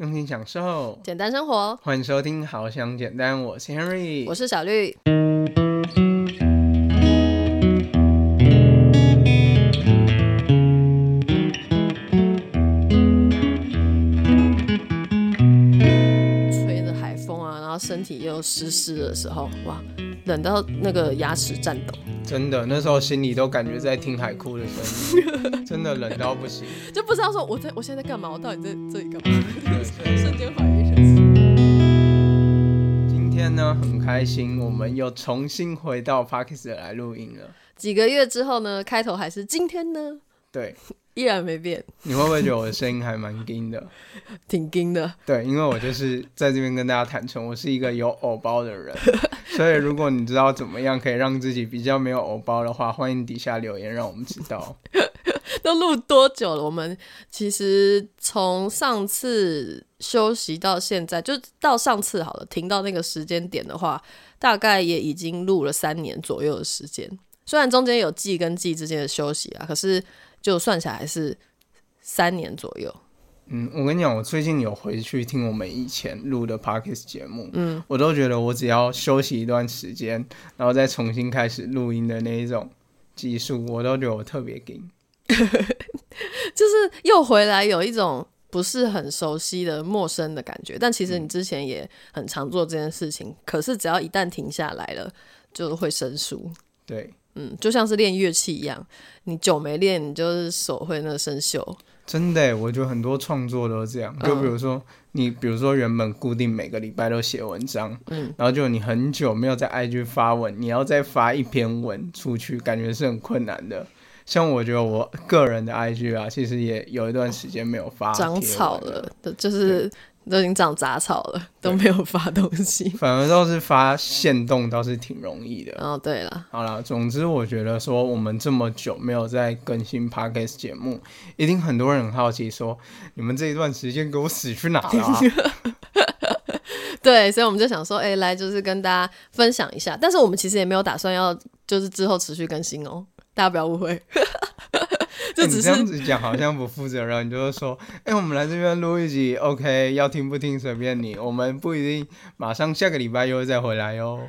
用心享受，简单生活。欢迎收听《好想简单》，我是 Henry，我是小绿。吹着海风啊，然后身体又湿湿的时候，哇，冷到那个牙齿颤抖。真的，那时候心里都感觉在听海哭的声音，真的冷到不行，就不知道说我在我现在在干嘛，我到底在这里干嘛？瞬间怀疑人生。今天呢，很开心，我们又重新回到 Parkes 来录音了。几个月之后呢，开头还是今天呢？对，依然没变。你会不会觉得我的声音还蛮硬的？挺硬的。对，因为我就是在这边跟大家坦诚，我是一个有偶包的人。所以，如果你知道怎么样可以让自己比较没有偶包的话，欢迎底下留言让我们知道。都录多久了？我们其实从上次休息到现在，就到上次好了，停到那个时间点的话，大概也已经录了三年左右的时间。虽然中间有季跟季之间的休息啊，可是就算起来还是三年左右。嗯，我跟你讲，我最近有回去听我们以前录的 Parkes 节目，嗯，我都觉得我只要休息一段时间，然后再重新开始录音的那一种技术，我都觉得我特别硬，就是又回来有一种不是很熟悉的陌生的感觉。但其实你之前也很常做这件事情，可是只要一旦停下来了，就会生疏。对，嗯，就像是练乐器一样，你久没练，你就是手会那个生锈。真的，我觉得很多创作都是这样。就比如说，你比如说原本固定每个礼拜都写文章，嗯，然后就你很久没有在 IG 发文，你要再发一篇文出去，感觉是很困难的。像我觉得我个人的 IG 啊，其实也有一段时间没有发，长草了，就是。都已经长杂草了，都没有发东西，反而倒是发现动倒是挺容易的。哦，对了，好了，总之我觉得说我们这么久没有在更新 podcast 节目，一定很多人很好奇说，你们这一段时间给我死去哪了？对，所以我们就想说，哎，来就是跟大家分享一下，但是我们其实也没有打算要就是之后持续更新哦，大家不要误会。就你这样子讲好像不负责任，你就是说，哎，我们来这边录一集，OK，要听不听随便你，我们不一定马上下个礼拜又会再回来哟。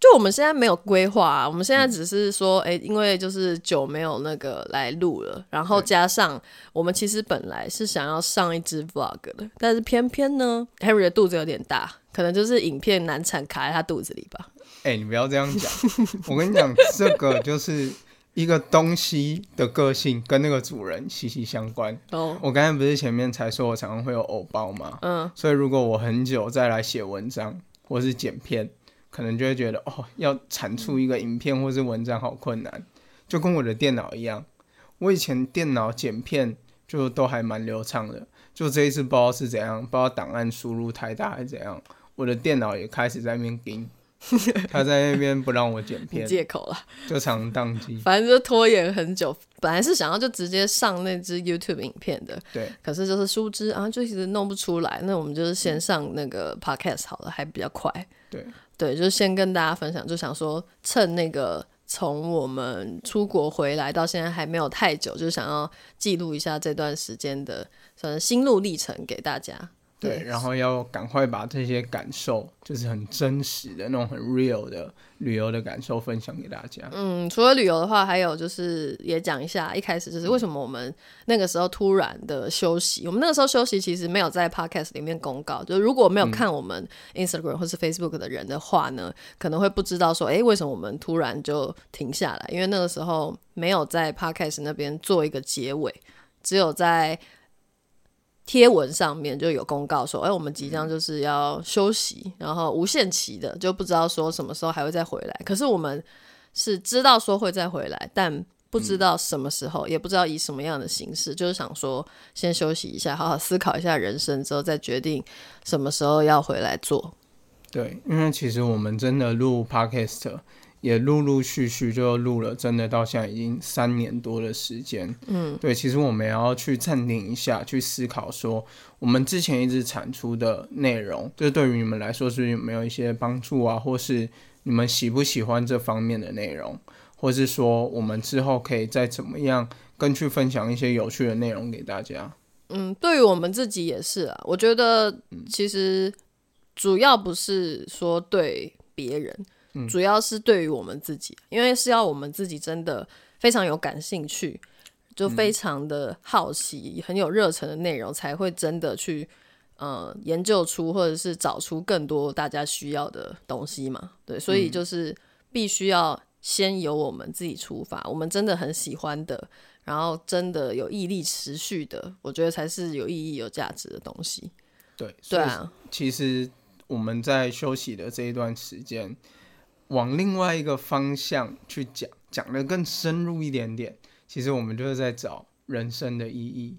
就我们现在没有规划，我们现在只是说，哎，因为就是久没有那个来录了，然后加上我们其实本来是想要上一支 Vlog 的，但是偏偏呢，Harry 的肚子有点大，可能就是影片难产卡在他肚子里吧。哎，你不要这样讲，我跟你讲，这个就是。一个东西的个性跟那个主人息息相关。哦，我刚才不是前面才说我常常会有偶包吗？嗯，所以如果我很久再来写文章或是剪片，可能就会觉得哦，要产出一个影片或是文章好困难，就跟我的电脑一样。我以前电脑剪片就都还蛮流畅的，就这一次不知道是怎样，不知道档案输入太大还是怎样，我的电脑也开始在那边叮。他在那边不让我剪片，借口了，就常宕机。反正就拖延很久，本来是想要就直接上那支 YouTube 影片的，对。可是就是殊知啊，就一直弄不出来。那我们就是先上那个 Podcast 好了，还比较快。对对，就先跟大家分享，就想说趁那个从我们出国回来到现在还没有太久，就想要记录一下这段时间的算是心路历程给大家。对，然后要赶快把这些感受，就是很真实的那种很 real 的旅游的感受分享给大家。嗯，除了旅游的话，还有就是也讲一下，一开始就是为什么我们那个时候突然的休息。我们那个时候休息其实没有在 podcast 里面公告，就如果没有看我们 Instagram 或是 Facebook 的人的话呢，可能会不知道说，哎，为什么我们突然就停下来？因为那个时候没有在 podcast 那边做一个结尾，只有在。贴文上面就有公告说，哎，我们即将就是要休息，然后无限期的，就不知道说什么时候还会再回来。可是我们是知道说会再回来，但不知道什么时候，也不知道以什么样的形式，就是想说先休息一下，好好思考一下人生之后再决定什么时候要回来做。对，因为其实我们真的录 podcast。也陆陆续续就录了，真的到现在已经三年多的时间。嗯，对，其实我们也要去暂停一下，去思考说，我们之前一直产出的内容，这对于你们来说是有没有一些帮助啊？或是你们喜不喜欢这方面的内容？或是说，我们之后可以再怎么样，更去分享一些有趣的内容给大家？嗯，对于我们自己也是啊。我觉得其实主要不是说对别人，主要是对于我们自己，因为是要我们自己真的非常有感兴趣，就非常的好奇，很有热忱的内容，才会真的去呃研究出或者是找出更多大家需要的东西嘛。对，所以就是必须要先由我们自己出发，我们真的很喜欢的。然后真的有毅力持续的，我觉得才是有意义、有价值的东西。对，对啊。其实我们在休息的这一段时间，往另外一个方向去讲，讲的更深入一点点。其实我们就是在找人生的意义。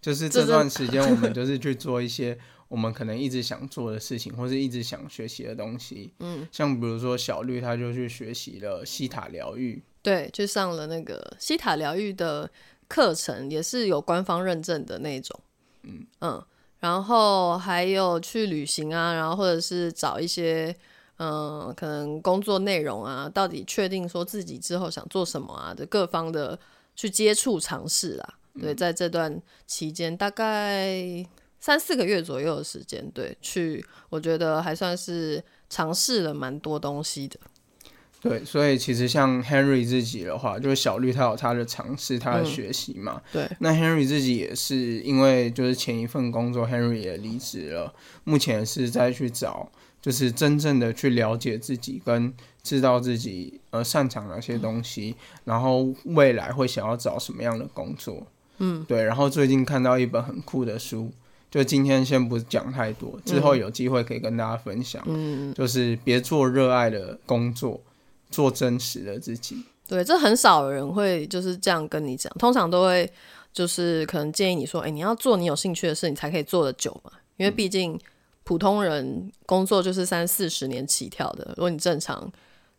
就是这段时间，我们 就是去做一些我们可能一直想做的事情，或是一直想学习的东西。嗯，像比如说小绿，他就去学习了西塔疗愈。对，去上了那个西塔疗愈的课程，也是有官方认证的那种。嗯嗯，然后还有去旅行啊，然后或者是找一些嗯，可能工作内容啊，到底确定说自己之后想做什么啊的各方的去接触尝试啦。对，在这段期间，大概三四个月左右的时间，对，去我觉得还算是尝试了蛮多东西的。对，所以其实像 Henry 自己的话，就是小绿他有他的尝试，他的学习嘛。对。那 Henry 自己也是因为就是前一份工作，Henry 也离职了，目前是在去找，就是真正的去了解自己，跟知道自己呃擅长哪些东西，然后未来会想要找什么样的工作。嗯。对。然后最近看到一本很酷的书，就今天先不讲太多，之后有机会可以跟大家分享。嗯。就是别做热爱的工作。做真实的自己，对，这很少人会就是这样跟你讲，通常都会就是可能建议你说，哎，你要做你有兴趣的事，你才可以做的久嘛，因为毕竟普通人工作就是三四十年起跳的，如果你正常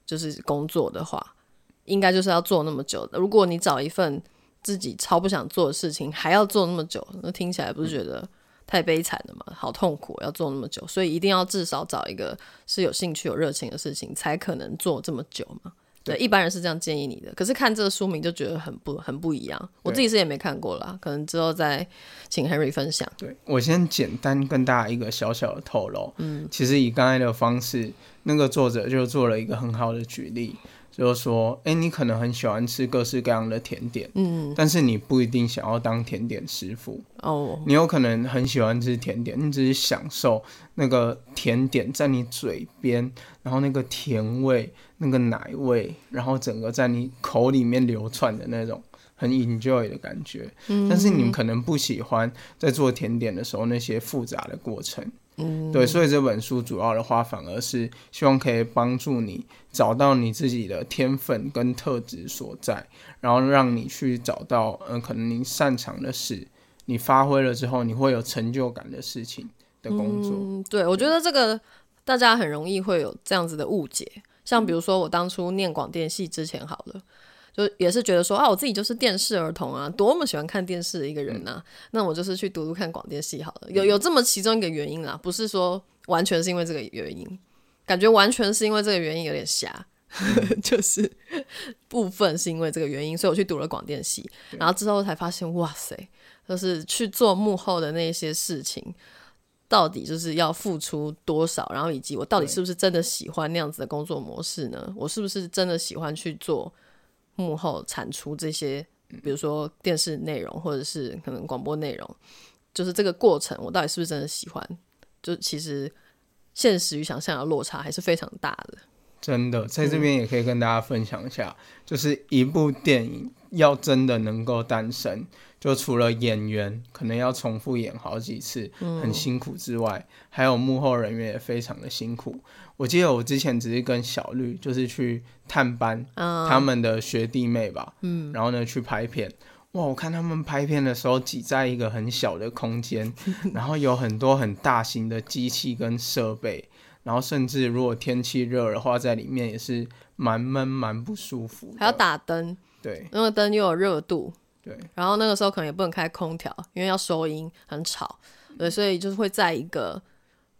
就是工作的话，应该就是要做那么久的。如果你找一份自己超不想做的事情，还要做那么久，那听起来不是觉得？太悲惨了嘛，好痛苦，要做那么久，所以一定要至少找一个是有兴趣、有热情的事情，才可能做这么久嘛。对，一般人是这样建议你的。可是看这个书名就觉得很不很不一样。我自己是也没看过啦，可能之后再请 Henry 分享。对我先简单跟大家一个小小的透露，嗯，其实以刚才的方式，那个作者就做了一个很好的举例。就是说，哎，你可能很喜欢吃各式各样的甜点，嗯，但是你不一定想要当甜点师傅哦。你有可能很喜欢吃甜点，你只是享受那个甜点在你嘴边，然后那个甜味、那个奶味，然后整个在你口里面流窜的那种很 enjoy 的感觉。嗯，但是你们可能不喜欢在做甜点的时候那些复杂的过程。嗯，对，所以这本书主要的话，反而是希望可以帮助你找到你自己的天分跟特质所在，然后让你去找到，嗯，可能你擅长的事，你发挥了之后，你会有成就感的事情的工作。嗯，对，我觉得这个大家很容易会有这样子的误解，像比如说我当初念广电系之前，好了。就也是觉得说啊，我自己就是电视儿童啊，多么喜欢看电视的一个人呐。那我就是去读读看广电系好了。有有这么其中一个原因啦，不是说完全是因为这个原因，感觉完全是因为这个原因有点瞎，就是部分是因为这个原因，所以我去读了广电系。然后之后才发现，哇塞，就是去做幕后的那些事情，到底就是要付出多少，然后以及我到底是不是真的喜欢那样子的工作模式呢？我是不是真的喜欢去做？幕后产出这些，比如说电视内容，或者是可能广播内容，就是这个过程，我到底是不是真的喜欢？就其实现实与想象的落差还是非常大的。真的，在这边也可以跟大家分享一下，就是一部电影要真的能够诞生。就除了演员可能要重复演好几次，很辛苦之外，还有幕后人员也非常的辛苦。我记得我之前只是跟小绿就是去探班，他们的学弟妹吧，嗯，然后呢去拍片，哇，我看他们拍片的时候挤在一个很小的空间，然后有很多很大型的机器跟设备，然后甚至如果天气热的话，在里面也是蛮闷蛮不舒服，还要打灯，对，那个灯又有热度。对，然后那个时候可能也不能开空调，因为要收音，很吵。对，所以就是会在一个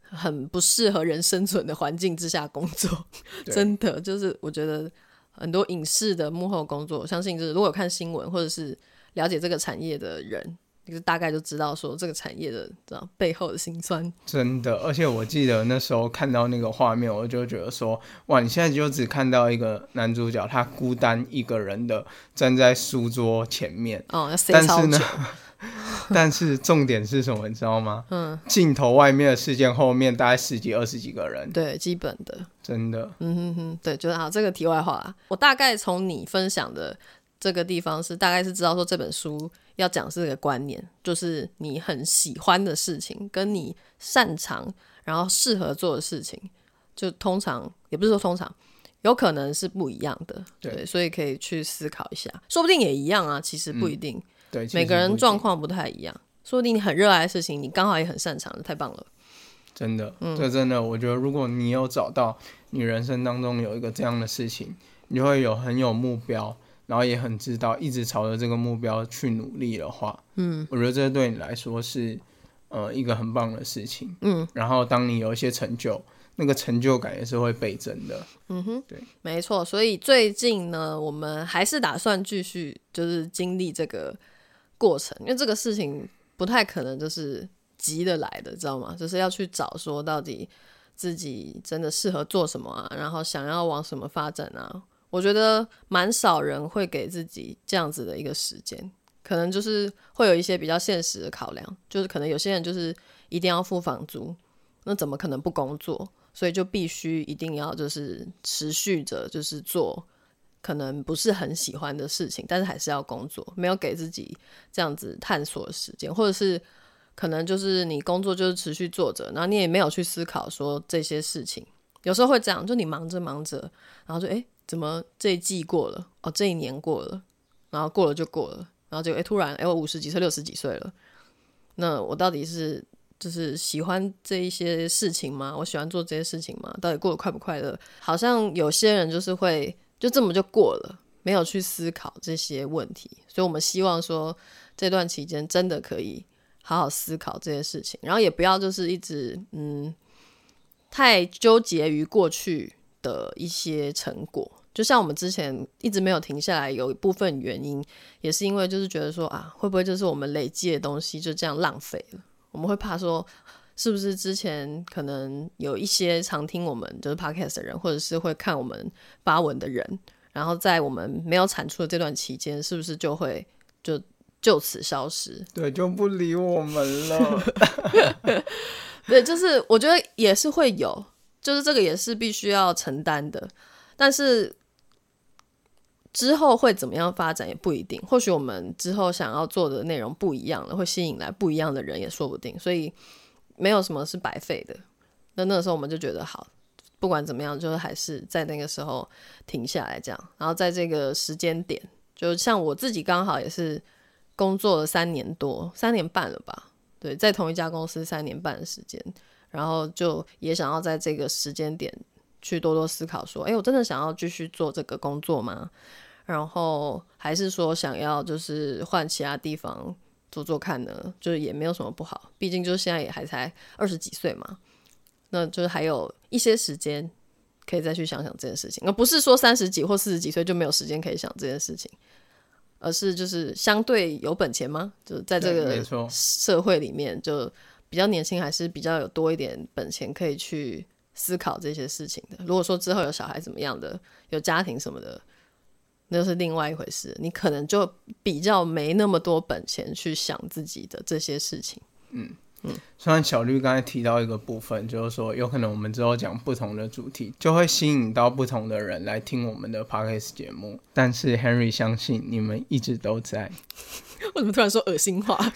很不适合人生存的环境之下工作。真的，就是我觉得很多影视的幕后工作，相信就是如果有看新闻或者是了解这个产业的人，你就大概就知道说这个产业的这样背后的辛酸。真的，而且我记得那时候看到那个画面，我就觉得说，哇，你现在就只看到一个男主角，他孤单一个人的站在书桌前面。哦，但是呢，但是重点是什么，你知道吗？嗯，镜头外面的事件后面大概十几、二十几个人。对，基本的。真的。嗯哼哼，对，就是好。这个题外话，我大概从你分享的这个地方是，大概是知道说这本书。要讲是这个观念，就是你很喜欢的事情，跟你擅长然后适合做的事情，就通常也不是说通常，有可能是不一样的。对，所以可以去思考一下，说不定也一样啊。其实不一定，对，每个人状况不太一样。说不定你很热爱的事情，你刚好也很擅长，太棒了。真的，这真的，我觉得如果你有找到你人生当中有一个这样的事情，你会有很有目标。然后也很知道，一直朝着这个目标去努力的话，嗯，我觉得这对你来说是，呃，一个很棒的事情，嗯。然后当你有一些成就，那个成就感也是会倍增的，嗯哼，对，没错。所以最近呢，我们还是打算继续，就是经历这个过程，因为这个事情不太可能就是急得来的，知道吗？就是要去找说到底自己真的适合做什么啊，然后想要往什么发展啊。我觉得蛮少人会给自己这样子的一个时间，可能就是会有一些比较现实的考量，就是可能有些人就是一定要付房租，那怎么可能不工作？所以就必须一定要就是持续着就是做可能不是很喜欢的事情，但是还是要工作，没有给自己这样子探索的时间，或者是可能就是你工作就是持续做着，然后你也没有去思考说这些事情，有时候会这样，就你忙着忙着，然后就诶。怎么这一季过了哦，这一年过了，然后过了就过了，然后就哎突然哎我五十几岁六十几岁了，那我到底是就是喜欢这一些事情吗？我喜欢做这些事情吗？到底过得快不快乐？好像有些人就是会就这么就过了，没有去思考这些问题，所以我们希望说这段期间真的可以好好思考这些事情，然后也不要就是一直嗯太纠结于过去。的一些成果，就像我们之前一直没有停下来，有一部分原因也是因为就是觉得说啊，会不会就是我们累积的东西就这样浪费了？我们会怕说，是不是之前可能有一些常听我们就是 podcast 的人，或者是会看我们发文的人，然后在我们没有产出的这段期间，是不是就会就就此消失？对，就不理我们了。对，就是我觉得也是会有。就是这个也是必须要承担的，但是之后会怎么样发展也不一定。或许我们之后想要做的内容不一样了，会吸引来不一样的人也说不定。所以没有什么是白费的。那那个时候我们就觉得好，不管怎么样，就是还是在那个时候停下来这样。然后在这个时间点，就像我自己刚好也是工作了三年多，三年半了吧？对，在同一家公司三年半的时间。然后就也想要在这个时间点去多多思考，说，哎，我真的想要继续做这个工作吗？然后还是说想要就是换其他地方做做看呢？就是也没有什么不好，毕竟就是现在也还才二十几岁嘛，那就是还有一些时间可以再去想想这件事情，而不是说三十几或四十几岁就没有时间可以想这件事情，而是就是相对有本钱吗？就在这个社会里面就。比较年轻，还是比较有多一点本钱可以去思考这些事情的。如果说之后有小孩怎么样的，有家庭什么的，那是另外一回事。你可能就比较没那么多本钱去想自己的这些事情。嗯嗯。虽然小绿刚才提到一个部分，就是说有可能我们之后讲不同的主题，就会吸引到不同的人来听我们的 podcast 节目。但是 Henry 相信你们一直都在。为什么突然说恶心话？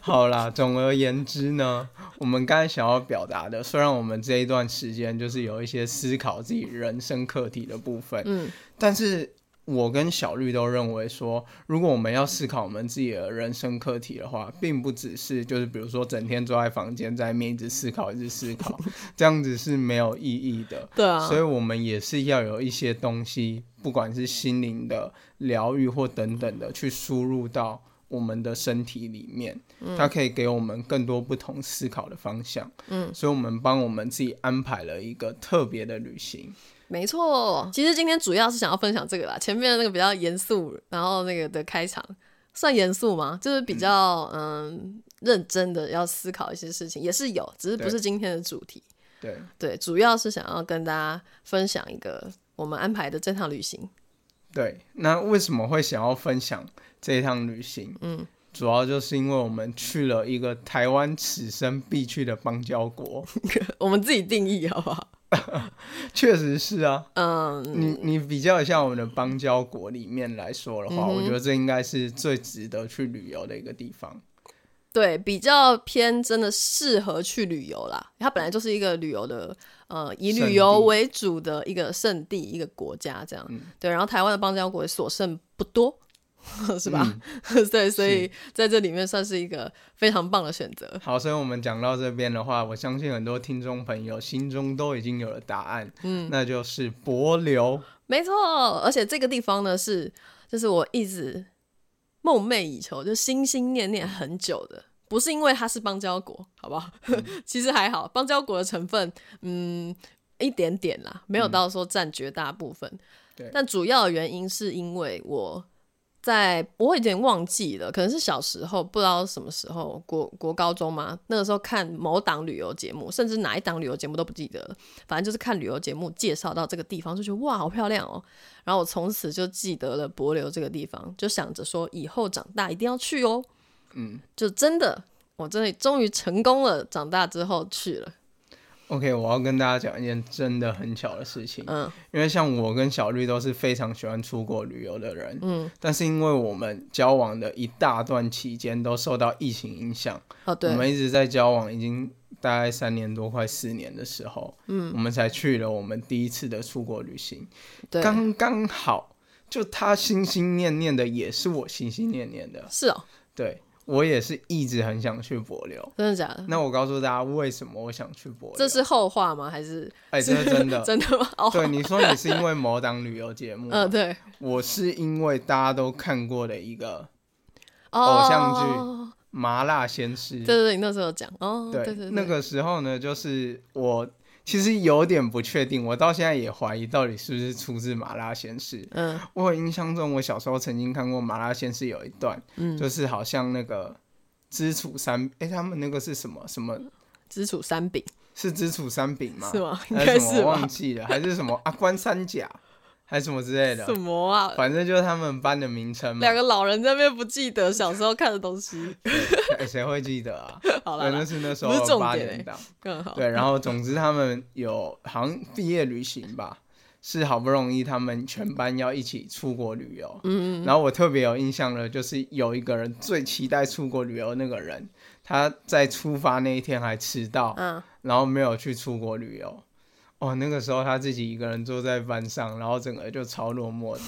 好啦，总而言之呢，我们刚才想要表达的，虽然我们这一段时间就是有一些思考自己人生课题的部分，嗯，但是我跟小绿都认为说，如果我们要思考我们自己的人生课题的话，并不只是就是比如说整天坐在房间在面一直思考一直思考，这样子是没有意义的，对啊，所以我们也是要有一些东西，不管是心灵的疗愈或等等的，去输入到。我们的身体里面，它可以给我们更多不同思考的方向。嗯，所以我们帮我们自己安排了一个特别的旅行。没错，其实今天主要是想要分享这个啦。前面那个比较严肃，然后那个的开场，算严肃吗？就是比较嗯认真的要思考一些事情，也是有，只是不是今天的主题。对对，主要是想要跟大家分享一个我们安排的这趟旅行。对，那为什么会想要分享这一趟旅行？嗯，主要就是因为我们去了一个台湾此生必去的邦交国，我们自己定义好不好？确实是啊。嗯，你你比较一下我们的邦交国里面来说的话，我觉得这应该是最值得去旅游的一个地方。对，比较偏真的适合去旅游啦。它本来就是一个旅游的，呃，以旅游为主的一个圣地，一个国家这样。对，然后台湾的邦交国所剩不多，是吧？对，所以在这里面算是一个非常棒的选择。好，所以我们讲到这边的话，我相信很多听众朋友心中都已经有了答案，嗯，那就是柏流。没错，而且这个地方呢，是就是我一直。梦寐以求，就心心念念很久的，不是因为它是邦交国，好不好？其实还好，邦交国的成分，嗯，一点点啦，没有到说占绝大部分。对，但主要的原因是因为我。在我有点忘记了，可能是小时候不知道什么时候国国高中嘛，那个时候看某档旅游节目，甚至哪一档旅游节目都不记得了，反正就是看旅游节目介绍到这个地方，就觉得哇好漂亮哦，然后我从此就记得了柏流这个地方，就想着说以后长大一定要去哦，嗯，就真的我真的终于成功了，长大之后去了。OK，我要跟大家讲一件真的很巧的事情。嗯，因为像我跟小绿都是非常喜欢出国旅游的人。嗯，但是因为我们交往的一大段期间都受到疫情影响。哦，对。我们一直在交往，已经大概三年多，快四年的时候，嗯，我们才去了我们第一次的出国旅行。对，刚刚好，就他心心念念的，也是我心心念念的。是哦，对。我也是一直很想去柏流，真的假的？那我告诉大家为什么我想去柏流，这是后话吗？还是？哎，这是真的，真的吗？对，你说你是因为某档旅游节目，嗯，对，我是因为大家都看过的一个偶像剧《麻辣鲜师》，对对对，你那时候讲。哦，对对对，那个时候呢，就是我。其实有点不确定，我到现在也怀疑到底是不是出自《麻辣鲜师》。嗯，我印象中，我小时候曾经看过《麻辣鲜师》有一段，嗯，就是好像那个知楚三，哎，他们那个是什么什么？知楚三饼是知楚三饼吗？是吗？应该是忘记了，还是什么啊关三甲？还是什么之类的？什么啊？反正就是他们班的名称嘛。两个老人在那边不记得小时候看的东西，谁会记得啊？好了，那是那时候八年档，更好。对，然后总之他们有好像毕业旅行吧，是好不容易他们全班要一起出国旅游。嗯嗯。然后我特别有印象的，就是有一个人最期待出国旅游那个人，他在出发那一天还迟到，嗯，然后没有去出国旅游。哦，那个时候他自己一个人坐在班上，然后整个就超落寞的，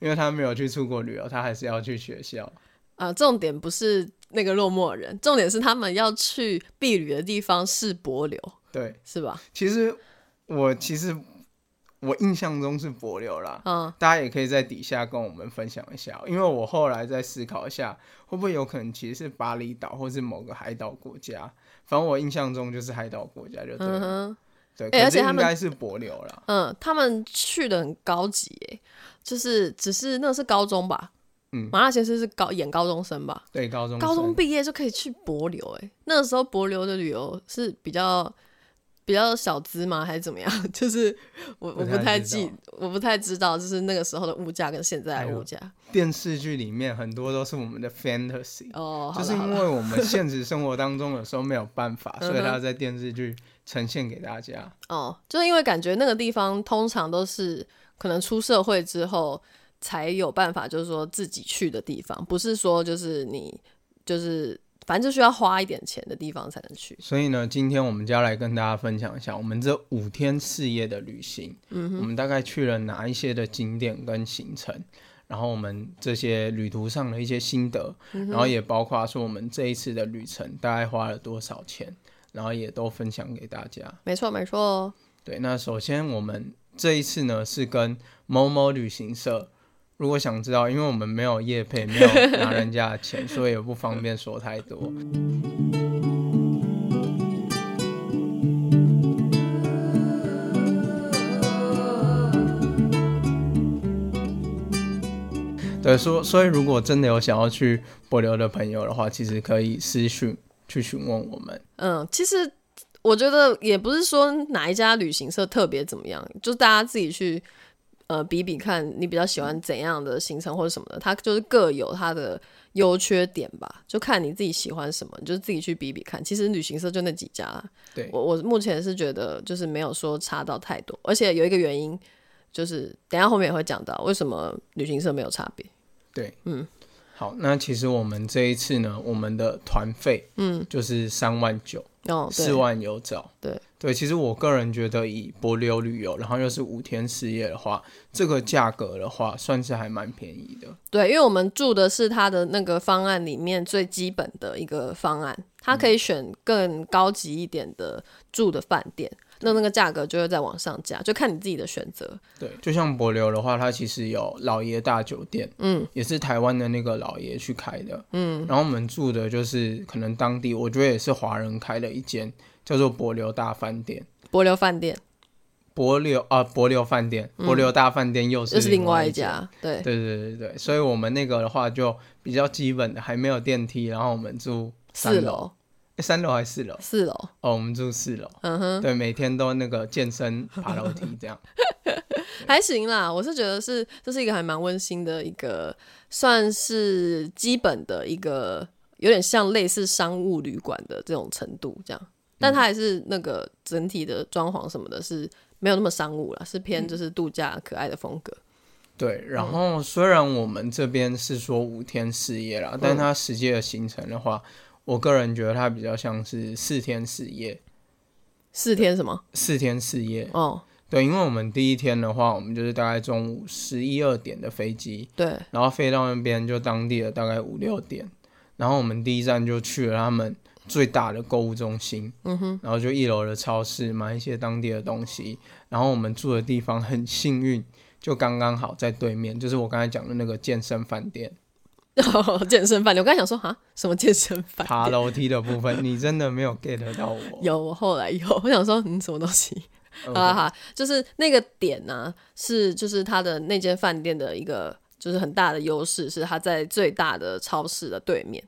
因为他没有去出国旅游，他还是要去学校。啊，重点不是那个落寞人，重点是他们要去避旅的地方是柏流，对，是吧？其实我其实我印象中是柏流啦，嗯，大家也可以在底下跟我们分享一下，因为我后来再思考一下，会不会有可能其实是巴厘岛或是某个海岛国家，反正我印象中就是海岛国家就对了。对，而且他们应该是柏流了。嗯，他们去的很高级，哎，就是只是那是高中吧？嗯，麻辣先生是高演高中生吧？对，高中高中毕业就可以去博流，哎，那个时候博流的旅游是比较比较小资吗？还是怎么样？就是我我不太记，我不太知道，就是那个时候的物价跟现在的物价。电视剧里面很多都是我们的 fantasy，哦，就是因为我们 现实生活当中有时候没有办法，所以他要在电视剧。呈现给大家哦，就是因为感觉那个地方通常都是可能出社会之后才有办法，就是说自己去的地方，不是说就是你就是反正就需要花一点钱的地方才能去。所以呢，今天我们就要来跟大家分享一下我们这五天四夜的旅行，嗯，我们大概去了哪一些的景点跟行程，然后我们这些旅途上的一些心得，然后也包括说我们这一次的旅程大概花了多少钱。然后也都分享给大家，没错没错。对，那首先我们这一次呢是跟某某旅行社，如果想知道，因为我们没有业配，没有拿人家的钱，所以也不方便说太多。对，对，所所以如果真的有想要去柏流的朋友的话，其实可以私讯去询问我们。嗯，其实我觉得也不是说哪一家旅行社特别怎么样，就大家自己去呃比比看，你比较喜欢怎样的行程或者什么的，它就是各有它的优缺点吧，就看你自己喜欢什么，你就自己去比比看。其实旅行社就那几家，对我我目前是觉得就是没有说差到太多，而且有一个原因。就是等下后面也会讲到为什么旅行社没有差别。对，嗯，好，那其实我们这一次呢，我们的团费，嗯，就是三万九，哦，四万有找，对，对，其实我个人觉得以博流旅游，然后又是五天四夜的话，这个价格的话，算是还蛮便宜的。对，因为我们住的是它的那个方案里面最基本的一个方案，它可以选更高级一点的住的饭店。那那个价格就会再往上加，就看你自己的选择。对，就像博流的话，它其实有老爷大酒店，嗯，也是台湾的那个老爷去开的，嗯。然后我们住的就是可能当地，我觉得也是华人开的一间，叫做博流大饭店。博流饭店，博流啊，博流饭店，博流大饭店又是又是另外一家，对，对对对对。所以我们那个的话就比较基本的，还没有电梯，然后我们住四楼。三楼还是四楼？四楼哦，我们住四楼。嗯哼，对，每天都那个健身爬楼梯这样，还行啦。我是觉得是这是一个还蛮温馨的一个，算是基本的一个，有点像类似商务旅馆的这种程度这样。但它还是那个整体的装潢什么的，是没有那么商务了，是偏就是度假可爱的风格。对，然后虽然我们这边是说五天四夜啦，但它实际的行程的话。我个人觉得它比较像是四天四夜，四天什么？四天四夜。哦，对，因为我们第一天的话，我们就是大概中午十一二点的飞机，对，然后飞到那边就当地的大概五六点，然后我们第一站就去了他们最大的购物中心，嗯哼，然后就一楼的超市买一些当地的东西，然后我们住的地方很幸运，就刚刚好在对面，就是我刚才讲的那个健身饭店。健身饭店，我刚才想说哈，什么健身饭？爬楼梯的部分，你真的没有 get 到我。有，我后来有，我想说，嗯，什么东西？啊哈，就是那个点呢，是就是他的那间饭店的一个，就是很大的优势，是他在最大的超市的对面，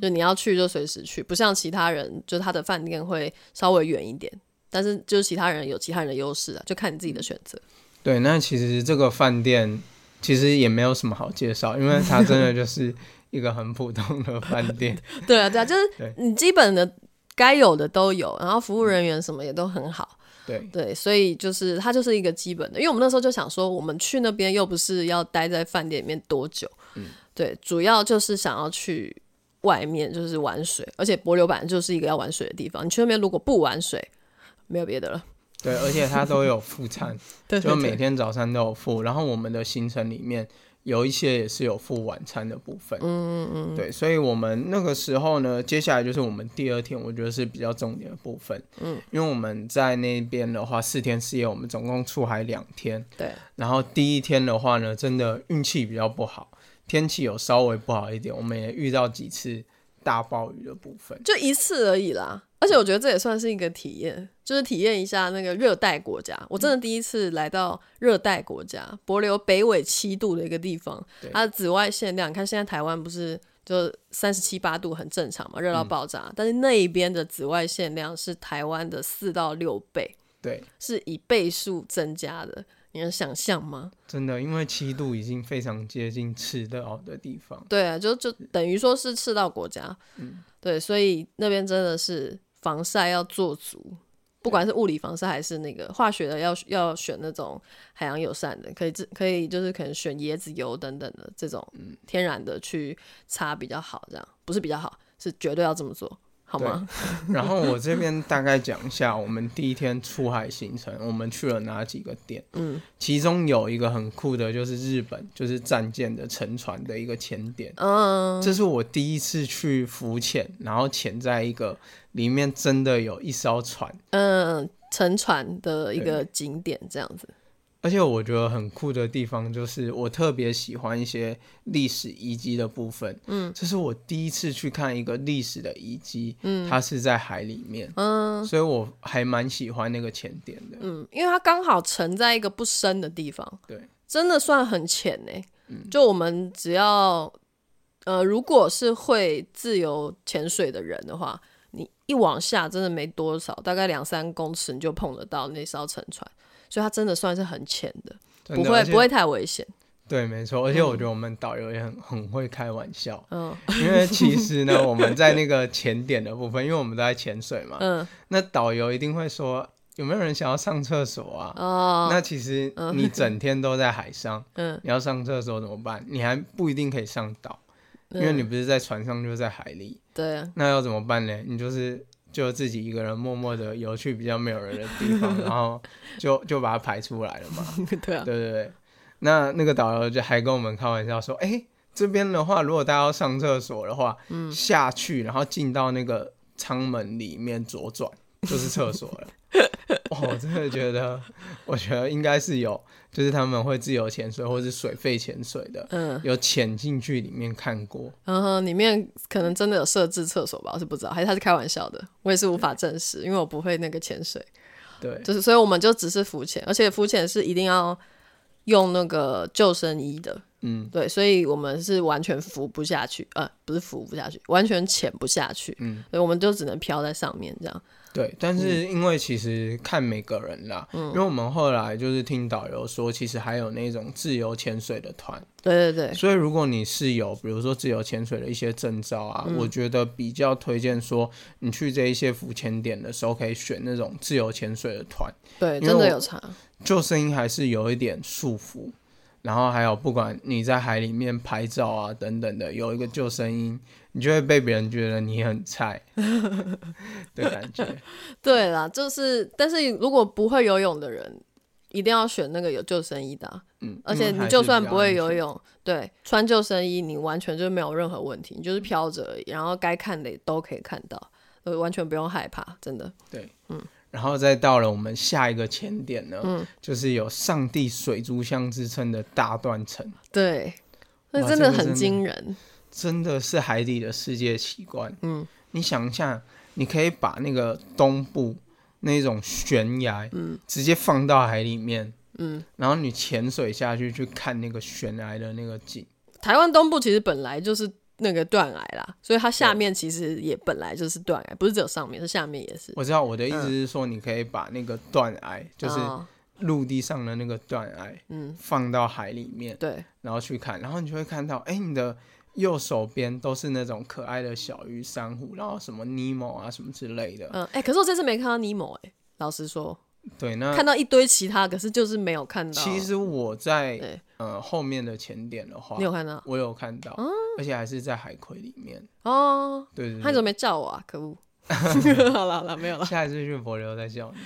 就你要去就随时去，不像其他人，就他的饭店会稍微远一点，但是就是其他人有其他人的优势啊，就看你自己的选择。对，那其实这个饭店。其实也没有什么好介绍，因为它真的就是一个很普通的饭店。对啊，对啊，就是你基本的该有的都有，然后服务人员什么也都很好。对对，所以就是它就是一个基本的，因为我们那时候就想说，我们去那边又不是要待在饭店里面多久，嗯，对，主要就是想要去外面就是玩水，而且柏流板就是一个要玩水的地方，你去那边如果不玩水，没有别的了。对，而且它都有副餐，就每天早餐都有副。然后我们的行程里面有一些也是有副晚餐的部分。嗯嗯嗯。对，所以我们那个时候呢，接下来就是我们第二天，我觉得是比较重点的部分。嗯。因为我们在那边的话，四天四夜，我们总共出海两天。对。然后第一天的话呢，真的运气比较不好，天气有稍微不好一点，我们也遇到几次大暴雨的部分。就一次而已啦。而且我觉得这也算是一个体验，就是体验一下那个热带国家。我真的第一次来到热带国家，柏流北纬七度的一个地方，它的紫外线量，你看现在台湾不是就三十七八度很正常嘛，热到爆炸。但是那一边的紫外线量是台湾的四到六倍，对，是以倍数增加的。你能想象吗？真的，因为七度已经非常接近赤道的地方。对啊，就就等于说是赤道国家。嗯，对，所以那边真的是。防晒要做足，不管是物理防晒还是那个化学的，要要选那种海洋友善的，可以可以就是可能选椰子油等等的这种天然的去擦比较好，这样不是比较好，是绝对要这么做。好吗？然后我这边大概讲一下我们第一天出海行程，我们去了哪几个点？嗯，其中有一个很酷的，就是日本，就是战舰的沉船的一个潜点。嗯，这是我第一次去浮潜，然后潜在一个里面真的有一艘船，嗯，沉船的一个景点这样子。而且我觉得很酷的地方就是，我特别喜欢一些历史遗迹的部分。嗯，这是我第一次去看一个历史的遗迹，嗯，它是在海里面，嗯，所以我还蛮喜欢那个浅点的。嗯，因为它刚好沉在一个不深的地方，对，真的算很浅呢。就我们只要呃，如果是会自由潜水的人的话，你一往下真的没多少，大概两三公尺你就碰得到那艘沉船，所以它真的算是很浅的，不会不会太危险。对，没错，而且我觉得我们导游也很很会开玩笑，嗯，因为其实呢，我们在那个潜点的部分，因为我们都在潜水嘛，嗯，那导游一定会说有没有人想要上厕所啊？哦，那其实你整天都在海上，嗯，你要上厕所怎么办？你还不一定可以上岛，因为你不是在船上，就是在海里，对啊，那要怎么办呢？你就是就自己一个人默默的游去比较没有人的地方，然后就就把它排出来了嘛，对啊，对对对。那那个导游就还跟我们开玩笑说：“哎，这边的话，如果大家要上厕所的话，嗯，下去然后进到那个舱门里面左转就是厕所了。”我 真的觉得，我觉得应该是有，就是他们会自由潜水或者是水肺潜水的，嗯，有潜进去里面看过，嗯哼，里面可能真的有设置厕所吧，我是不知道，还是他是开玩笑的，我也是无法证实，因为我不会那个潜水，对，就是所以我们就只是浮潜，而且浮潜是一定要。用那个救生衣的，嗯，对，所以我们是完全浮不下去，呃，不是浮不下去，完全潜不下去，嗯，所以我们就只能漂在上面这样。对，但是因为其实看每个人啦，因为我们后来就是听导游说，其实还有那种自由潜水的团，对对对，所以如果你是有比如说自由潜水的一些证照啊，我觉得比较推荐说你去这一些浮潜点的时候，可以选那种自由潜水的团，对，真的有差。救生衣还是有一点束缚，然后还有不管你在海里面拍照啊等等的，有一个救生音，你就会被别人觉得你很菜 的感觉。对啦，就是，但是如果不会游泳的人，一定要选那个有救生衣的。嗯，而且你就算不会游泳，对，穿救生衣你完全就没有任何问题，你就是飘着而已，然后该看的都可以看到，呃完全不用害怕，真的。对，嗯。然后再到了我们下一个前点呢，嗯，就是有上帝水族箱之称的大断层。对，那真的很惊人，真的是海底的世界奇观。嗯，你想一下，你可以把那个东部那种悬崖，嗯，直接放到海里面，嗯，然后你潜水下去去看那个悬崖的那个景。台湾东部其实本来就是。那个断崖啦，所以它下面其实也本来就是断崖，不是只有上面，是下面也是。我知道我的意思是说，你可以把那个断崖，就是陆地上的那个断崖，嗯，放到海里面，对，然后去看，然后你就会看到，哎，你的右手边都是那种可爱的小鱼、珊瑚，然后什么尼莫啊什么之类的。嗯，哎，可是我这次没看到尼莫，哎，老实说。对，那看到一堆其他，可是就是没有看到。其实我在呃后面的前点的话，你有看到？我有看到，而且还是在海葵里面哦。对对，他怎么没叫我啊？可恶！好了好了，没有了。下一次去柏流再叫你。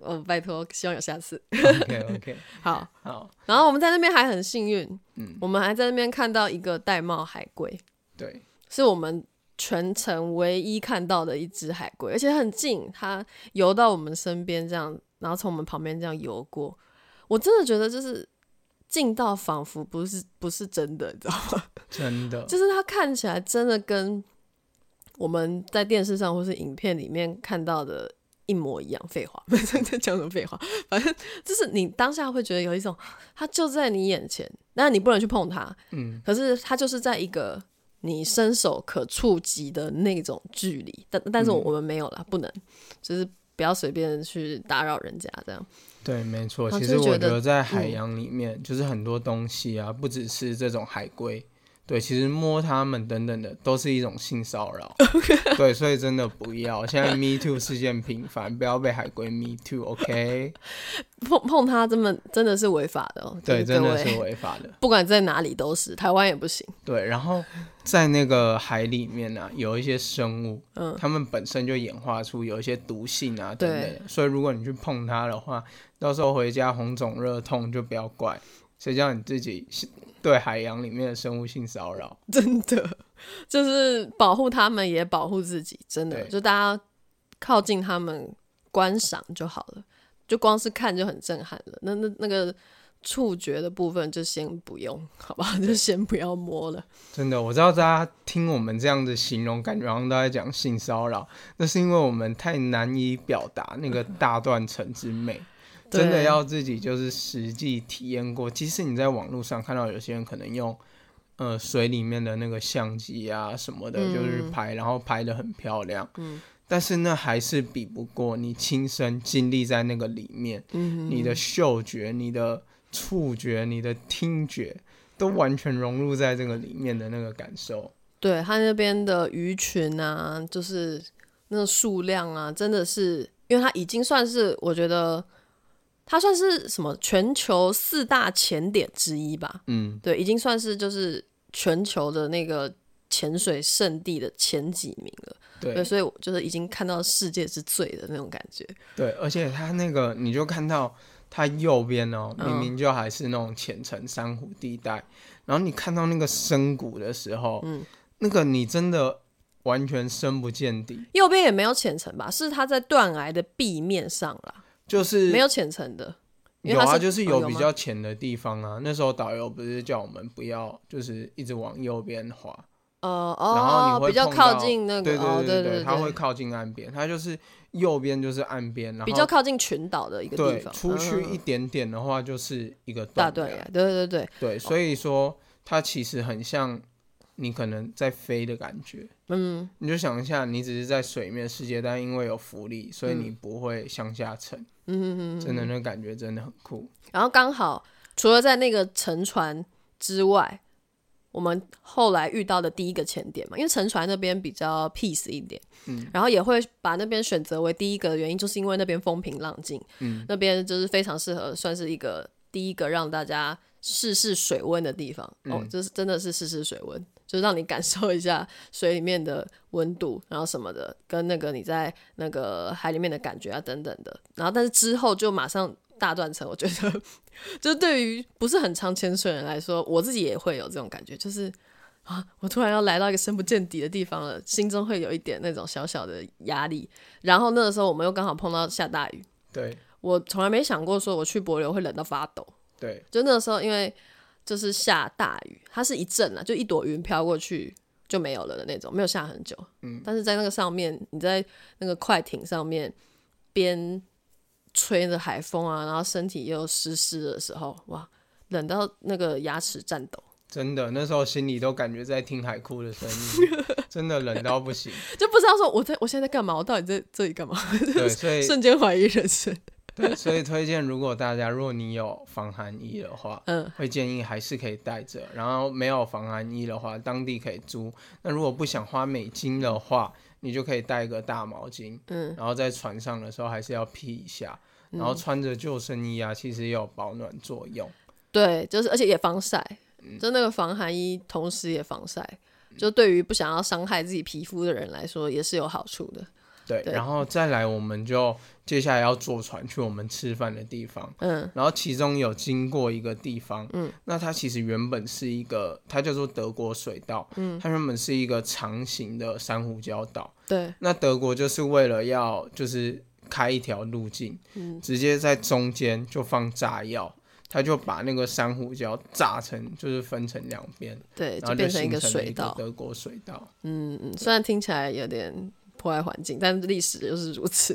哦，拜托，希望有下次。OK OK，好好。然后我们在那边还很幸运，嗯，我们还在那边看到一个玳瑁海龟，对，是我们全程唯一看到的一只海龟，而且很近，它游到我们身边这样。然后从我们旁边这样游过，我真的觉得就是近到仿佛不是不是真的，你知道吗？真的，就是它看起来真的跟我们在电视上或是影片里面看到的一模一样。废话，在讲什么废话？反正就是你当下会觉得有一种，它就在你眼前，那你不能去碰它。嗯，可是它就是在一个你伸手可触及的那种距离，但但是我们没有了，不能，就是。不要随便去打扰人家，这样。对，没错。其实我觉得在海洋里面，就是很多东西啊，不只是这种海龟。对，其实摸他们等等的都是一种性骚扰。对，所以真的不要。现在 Me Too 事件频繁，不要被海龟 Me Too，OK？碰碰它，真的真的是违法的。对，真的是违法的。不管在哪里都是，台湾也不行。对，然后在那个海里面呢，有一些生物，嗯，它们本身就演化出有一些毒性啊等等。所以如果你去碰它的话，到时候回家红肿热痛就不要怪，谁叫你自己。对海洋里面的生物性骚扰，真的就是保护他们，也保护自己。真的，就大家靠近他们观赏就好了，就光是看就很震撼了。那那那个触觉的部分就先不用，好吧？就先不要摸了。真的，我知道大家听我们这样子形容，感觉好像都在讲性骚扰，那是因为我们太难以表达那个大断层之美。真的要自己就是实际体验过。即使你在网络上看到有些人可能用呃水里面的那个相机啊什么的，就是拍，然后拍的很漂亮，嗯，但是那还是比不过你亲身经历在那个里面，嗯，你的嗅觉、你的触觉、你的听觉都完全融入在这个里面的那个感受。对他那边的鱼群啊，就是那个数量啊，真的是，因为它已经算是我觉得。它算是什么全球四大潜点之一吧？嗯，对，已经算是就是全球的那个潜水圣地的前几名了。对，所以我就是已经看到世界之最的那种感觉。对，而且它那个你就看到它右边哦，明明就还是那种浅层珊瑚地带，然后你看到那个深谷的时候，嗯，那个你真的完全深不见底。右边也没有浅层吧？是它在断崖的壁面上啦。就是没有浅层的，有啊，就是有比较浅的地方啊。那时候导游不是叫我们不要，就是一直往右边滑。哦哦，然后你会比较靠近那个，对对对对，它会靠近岸边，它就是右边就是岸边，然后比较靠近群岛的一个地方。出去一点点的话，就是一个大对对对对对，所以说它其实很像。你可能在飞的感觉，嗯，你就想一下，你只是在水面世界，但因为有浮力，所以你不会向下沉，嗯嗯真的那感觉真的很酷。然后刚好除了在那个沉船之外，我们后来遇到的第一个潜点嘛，因为沉船那边比较 peace 一点，嗯，然后也会把那边选择为第一个原因，就是因为那边风平浪静，嗯，那边就是非常适合，算是一个第一个让大家试试水温的地方。哦，就是真的是试试水温。就是让你感受一下水里面的温度，然后什么的，跟那个你在那个海里面的感觉啊，等等的。然后，但是之后就马上大断层。我觉得，就对于不是很常潜水人来说，我自己也会有这种感觉，就是啊，我突然要来到一个深不见底的地方了，心中会有一点那种小小的压力。然后那个时候，我们又刚好碰到下大雨。对，我从来没想过说我去柏流会冷到发抖。对，就那个时候，因为。就是下大雨，它是一阵啊，就一朵云飘过去就没有了的那种，没有下很久。嗯，但是在那个上面，你在那个快艇上面边吹着海风啊，然后身体又湿湿的时候，哇，冷到那个牙齿颤抖。真的，那时候心里都感觉在听海哭的声音，真的冷到不行，就不知道说我在我现在在干嘛，我到底在这里干嘛？对，所以瞬间怀疑人生。对，所以推荐，如果大家如果你有防寒衣的话，嗯，会建议还是可以带着。然后没有防寒衣的话，当地可以租。那如果不想花美金的话，你就可以带一个大毛巾，嗯，然后在船上的时候还是要披一下，然后穿着救生衣啊，其实也有保暖作用。对，就是而且也防晒，就那个防寒衣同时也防晒，就对于不想要伤害自己皮肤的人来说也是有好处的。对，然后再来，我们就接下来要坐船去我们吃饭的地方。嗯，然后其中有经过一个地方，嗯，那它其实原本是一个，它叫做德国水道，嗯，它原本是一个长形的珊瑚礁岛。对，那德国就是为了要就是开一条路径，嗯，直接在中间就放炸药，他就把那个珊瑚礁炸成，就是分成两边，对，就变成一个水道，德国水道。嗯嗯，虽然听起来有点。破坏环境，但历史就是如此，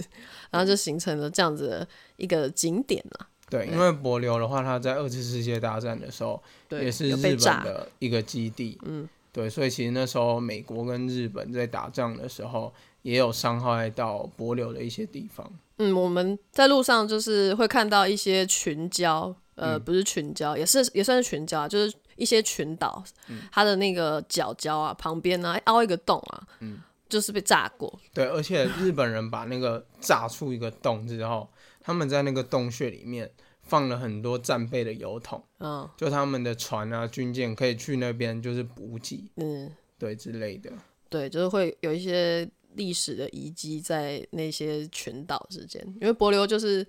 然后就形成了这样子的一个景点了。对，因为柏流的话，它在二次世界大战的时候也是日本的一个基地。嗯，对，所以其实那时候美国跟日本在打仗的时候，也有伤害到柏流的一些地方。嗯，我们在路上就是会看到一些群礁，呃，不是群礁，也是也算是群礁，就是一些群岛，它的那个角礁啊，旁边呢凹一个洞啊。嗯。就是被炸过，对，而且日本人把那个炸出一个洞之后，他们在那个洞穴里面放了很多战备的油桶，嗯，就他们的船啊、军舰可以去那边就是补给，嗯，对之类的，对，就是会有一些历史的遗迹在那些群岛之间，因为帛琉就是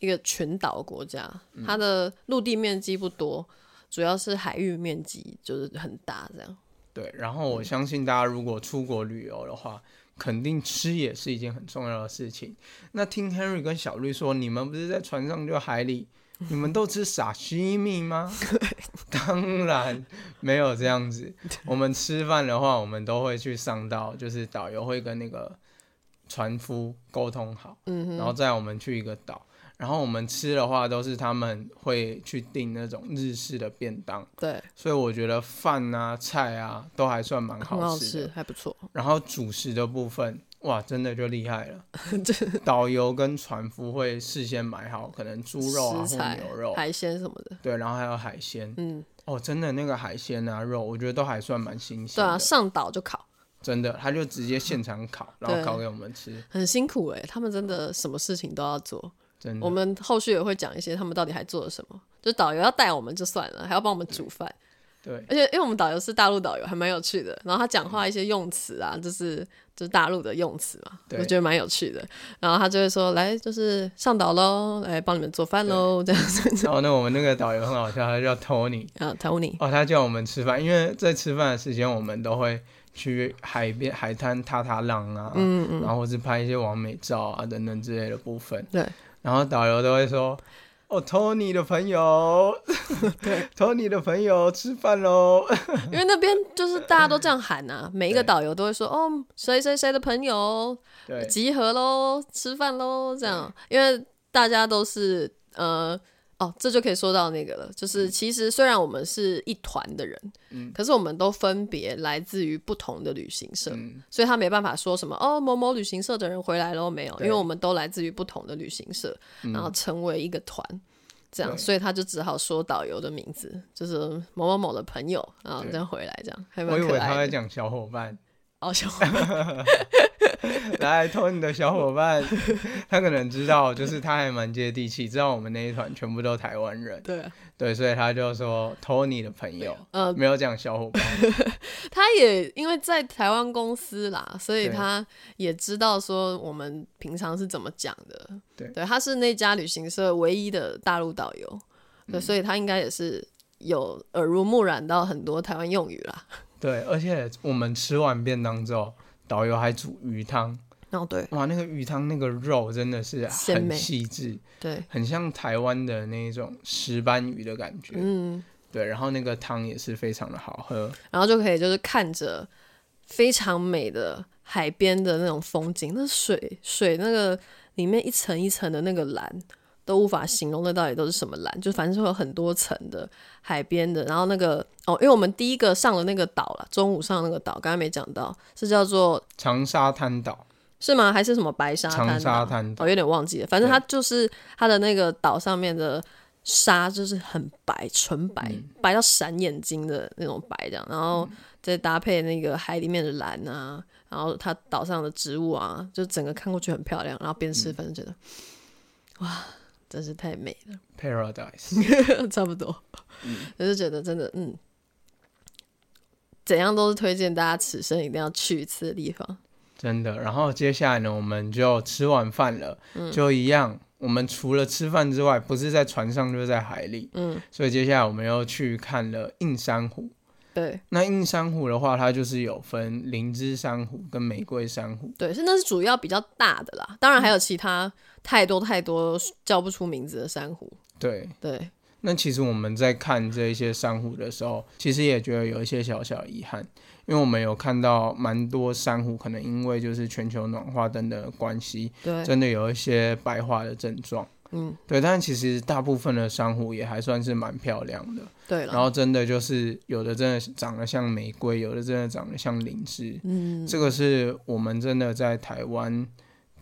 一个群岛国家，它的陆地面积不多，主要是海域面积就是很大，这样。对，然后我相信大家如果出国旅游的话，肯定吃也是一件很重要的事情。那听 Henry 跟小绿说，你们不是在船上就海里，你们都吃沙西米吗？当然没有这样子。我们吃饭的话，我们都会去上到，就是导游会跟那个船夫沟通好，嗯，然后再我们去一个岛。然后我们吃的话，都是他们会去订那种日式的便当，对，所以我觉得饭啊、菜啊都还算蛮好吃，还不错。然后主食的部分，哇，真的就厉害了。导游跟船夫会事先买好，可能猪肉啊或牛肉、海鲜什么的。对，然后还有海鲜，嗯，哦，真的那个海鲜啊肉，我觉得都还算蛮新鲜。对啊，上岛就烤，真的，他就直接现场烤，然后烤给我们吃。很辛苦哎，他们真的什么事情都要做。我们后续也会讲一些他们到底还做了什么。就导游要带我们就算了，还要帮我们煮饭。对，而且因为我们导游是大陆导游，还蛮有趣的。然后他讲话一些用词啊，就是就是大陆的用词嘛，我觉得蛮有趣的。然后他就会说：“来，就是上岛喽，来帮你们做饭喽。”这样子。然后那我们那个导游很好笑，他叫 Tony 啊，Tony 哦，他叫我们吃饭，因为在吃饭的时间，我们都会去海边海滩踏踏浪啊，嗯嗯，然后或是拍一些完美照啊等等之类的部分。对。然后导游都会说：“哦，Tony 的朋友，对，Tony 的朋友吃饭喽。”因为那边就是大家都这样 喊呐，每一个导游都会说：“哦，谁谁谁的朋友，集合喽，吃饭喽。”这样，因为大家都是呃。哦，这就可以说到那个了，就是其实虽然我们是一团的人，嗯，可是我们都分别来自于不同的旅行社，所以他没办法说什么哦，某某旅行社的人回来了没有？因为我们都来自于不同的旅行社，然后成为一个团，这样，所以他就只好说导游的名字，就是某某某的朋友，然后这样回来这样。我以为他在讲小伙伴。哦，小伙伴，来偷你的小伙伴，他可能知道，就是他还蛮接地气，知道我们那一团全部都台湾人，对。对，所以他就说偷你的朋友，呃，没有讲小伙伴，他也因为在台湾公司啦，所以他也知道说我们平常是怎么讲的，对。对，他是那家旅行社唯一的大陆导游，对，所以他应该也是有耳濡目染到很多台湾用语啦。对，而且我们吃完便当之后，导游还煮鱼汤。哦，对，哇，那个鱼汤那个肉真的是很细致，对，很像台湾的那种石斑鱼的感觉。嗯，对，然后那个汤也是非常的好喝，然后就可以就是看着非常美的海边的那种风景，那水水那个里面一层一层的那个蓝。都无法形容那到底都是什么蓝，就反正会有很多层的海边的，然后那个哦，因为我们第一个上了那个岛了，中午上那个岛，刚刚没讲到，是叫做长沙滩岛，是吗？还是什么白沙滩？长沙滩哦，有点忘记了，反正它就是它的那个岛上面的沙就是很白，纯白，白到闪眼睛的那种白，这样，然后再搭配那个海里面的蓝啊，然后它岛上的植物啊，就整个看过去很漂亮，然后边吃反正觉得哇。真是太美了，Paradise，差不多，我就觉得真的，嗯，怎样都是推荐大家此生一定要去一次的地方。真的，然后接下来呢，我们就吃完饭了，就一样，我们除了吃饭之外，不是在船上就是在海里，嗯，所以接下来我们又去看了映山湖。对，那硬珊瑚的话，它就是有分灵芝珊瑚跟玫瑰珊瑚。对，是那是主要比较大的啦，当然还有其他太多太多叫不出名字的珊瑚。对对，那其实我们在看这一些珊瑚的时候，其实也觉得有一些小小遗憾，因为我们有看到蛮多珊瑚可能因为就是全球暖化等等关系，对，真的有一些白化的症状。嗯，对，但其实大部分的珊瑚也还算是蛮漂亮的。对，然后真的就是有的真的长得像玫瑰，有的真的长得像灵芝。嗯，这个是我们真的在台湾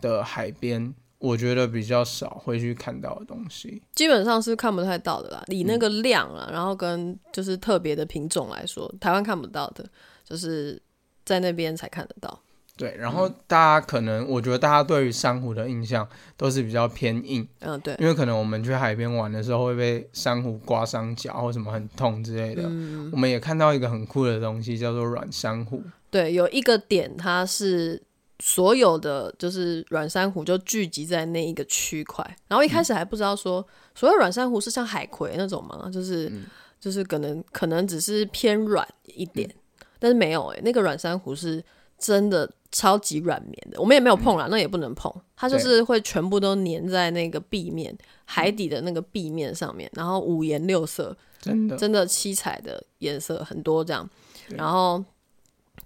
的海边，我觉得比较少会去看到的东西。基本上是看不太到的啦，以那个量啊，然后跟就是特别的品种来说，台湾看不到的，就是在那边才看得到。对，然后大家可能，我觉得大家对于珊瑚的印象都是比较偏硬，嗯，对，因为可能我们去海边玩的时候会被珊瑚刮伤脚或什么很痛之类的。我们也看到一个很酷的东西，叫做软珊瑚。对，有一个点，它是所有的就是软珊瑚就聚集在那一个区块。然后一开始还不知道说，所有软珊瑚是像海葵那种吗？就是就是可能可能只是偏软一点，但是没有哎，那个软珊瑚是真的。超级软绵的，我们也没有碰啦，那也不能碰。它就是会全部都粘在那个壁面，海底的那个壁面上面，然后五颜六色，真的真的七彩的颜色很多这样，然后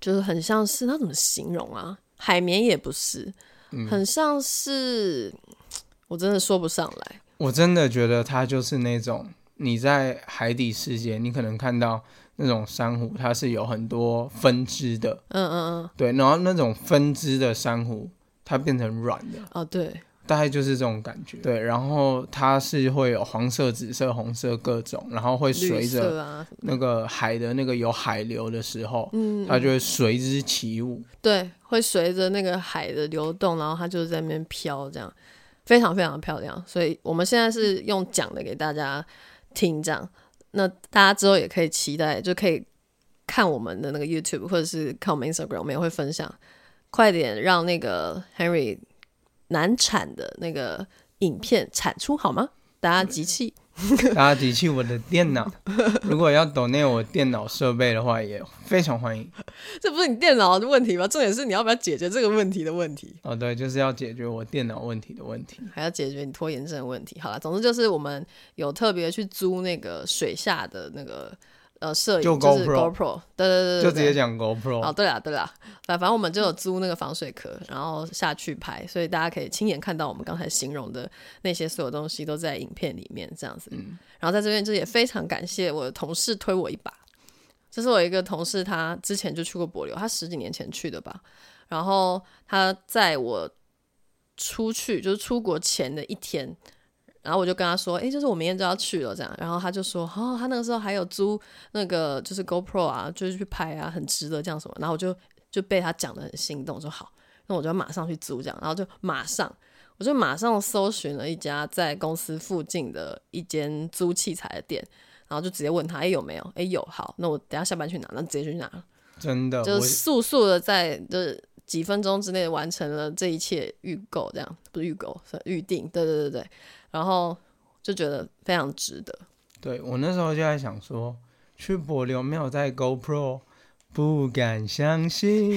就是很像是那怎么形容啊？海绵也不是，很像是，我真的说不上来。我真的觉得它就是那种你在海底世界，你可能看到那种珊瑚，它是有很多分支的。嗯嗯嗯。对，然后那种分支的珊瑚，它变成软的。哦，对。大概就是这种感觉，对，然后它是会有黄色、紫色、红色各种，然后会随着那个海的那个有海流的时候，嗯，它就会随之起舞，对，会随着那个海的流动，然后它就在那边飘，这样非常非常漂亮。所以我们现在是用讲的给大家听，这样，那大家之后也可以期待，就可以看我们的那个 YouTube 或者是看我们 Instagram，我们也会分享，快点让那个 Henry。难产的那个影片产出好吗？大家集气，大家集气我的电脑。如果要抖内我电脑设备的话，也非常欢迎。这不是你电脑的问题吗？重点是你要不要解决这个问题的问题。哦，对，就是要解决我电脑问题的问题，还要解决你拖延症的问题。好了，总之就是我们有特别去租那个水下的那个。呃，摄影就是 GoPro，对对对就直接讲 GoPro。哦，对啦对啦，反反正我们就有租那个防水壳，然后下去拍，所以大家可以亲眼看到我们刚才形容的那些所有东西都在影片里面这样子。嗯。然后在这边就也非常感谢我的同事推我一把，这是我一个同事，他之前就去过柏流，他十几年前去的吧。然后他在我出去就是出国前的一天。然后我就跟他说，哎，就是我明天就要去了，这样。然后他就说，哦，他那个时候还有租那个就是 GoPro 啊，就是去拍啊，很值得这样什么。然后我就就被他讲的很心动，说好，那我就马上去租这样。然后就马上，我就马上搜寻了一家在公司附近的一间租器材的店，然后就直接问他，哎，有没有？哎，有，好，那我等下下班去拿，那直接去拿。真的，就是速速的在就是几分钟之内完成了这一切预购，这样不是预购是预定，对对对对。然后就觉得非常值得。对我那时候就在想说，去柏流没有带 GoPro，不敢相信。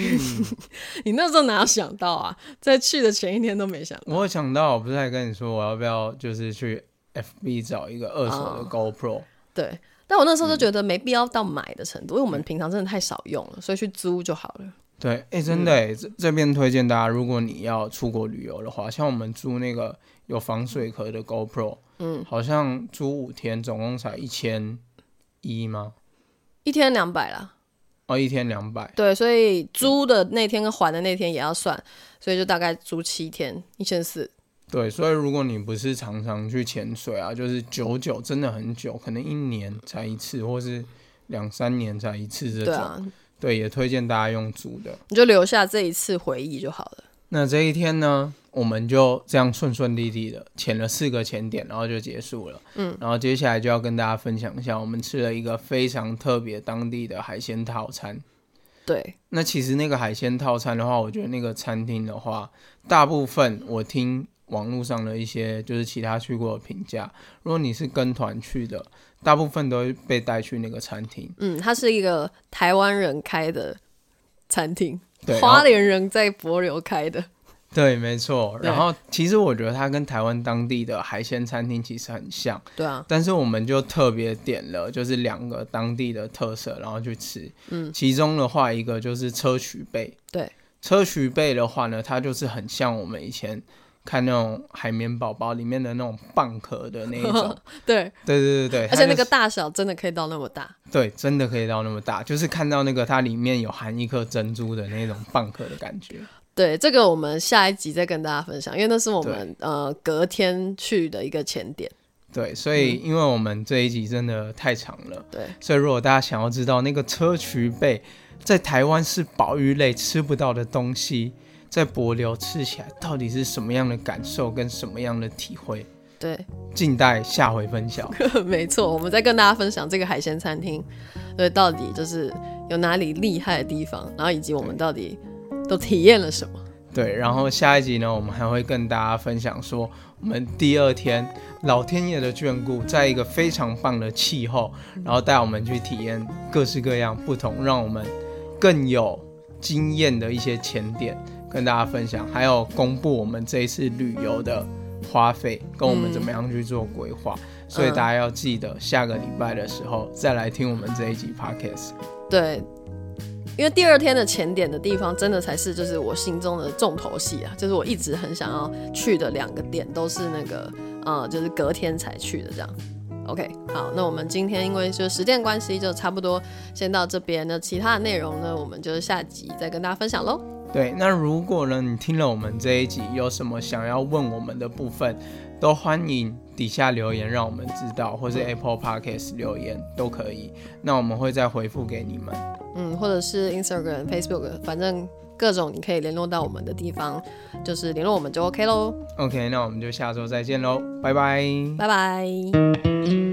你那时候哪有想到啊？在去的前一天都没想。我想到，我不是还跟你说，我要不要就是去 FB 找一个二手的 GoPro？对，但我那时候就觉得没必要到买的程度，因为我们平常真的太少用了，所以去租就好了。对，哎，真的，这这边推荐大家，如果你要出国旅游的话，像我们租那个。有防水壳的 GoPro，嗯，好像租五天总共才一千一吗？一天两百啦。哦，一天两百。对，所以租的那天跟还的那天也要算，所以就大概租七天，一千四。对，所以如果你不是常常去潜水啊，就是久久真的很久，可能一年才一次，或是两三年才一次这种，对，也推荐大家用租的。你就留下这一次回忆就好了。那这一天呢？我们就这样顺顺利利的潜了四个潜点，然后就结束了。嗯，然后接下来就要跟大家分享一下，我们吃了一个非常特别当地的海鲜套餐。对，那其实那个海鲜套餐的话，我觉得那个餐厅的话，大部分我听网络上的一些就是其他去过的评价，如果你是跟团去的，大部分都被带去那个餐厅。嗯，它是一个台湾人开的餐厅，花莲人在博流开的。对，没错。然后其实我觉得它跟台湾当地的海鲜餐厅其实很像。对啊。但是我们就特别点了，就是两个当地的特色，然后去吃。嗯。其中的话，一个就是车渠贝。对。车渠贝的话呢，它就是很像我们以前看那种海绵宝宝里面的那种蚌壳的那一种。对。对对对对。而且那个大小真的可以到那么大。对，真的可以到那么大，就是看到那个它里面有含一颗珍珠的那种蚌壳的感觉。对，这个我们下一集再跟大家分享，因为那是我们呃隔天去的一个前点。对，所以因为我们这一集真的太长了，对，所以如果大家想要知道那个砗磲贝在台湾是宝鱼类吃不到的东西，在柏流吃起来到底是什么样的感受跟什么样的体会？对，静待下回分享。没错，我们再跟大家分享这个海鲜餐厅，对，到底就是有哪里厉害的地方，然后以及我们到底。都体验了什么？对，然后下一集呢，我们还会跟大家分享说，我们第二天老天爷的眷顾，在一个非常棒的气候，然后带我们去体验各式各样不同，让我们更有经验的一些前点，跟大家分享，还有公布我们这一次旅游的花费，跟我们怎么样去做规划。所以大家要记得下个礼拜的时候再来听我们这一集 podcast。对。因为第二天的前点的地方，真的才是就是我心中的重头戏啊，就是我一直很想要去的两个点，都是那个呃，就是隔天才去的这样。OK，好，那我们今天因为就时间关系，就差不多先到这边。那其他的内容呢，我们就下集再跟大家分享喽。对，那如果呢，你听了我们这一集，有什么想要问我们的部分，都欢迎底下留言让我们知道，或是 Apple Podcast 留言都可以。那我们会再回复给你们。嗯，或者是 Instagram、Facebook，反正各种你可以联络到我们的地方，就是联络我们就 OK 喽。OK，那我们就下周再见喽，拜拜，拜拜。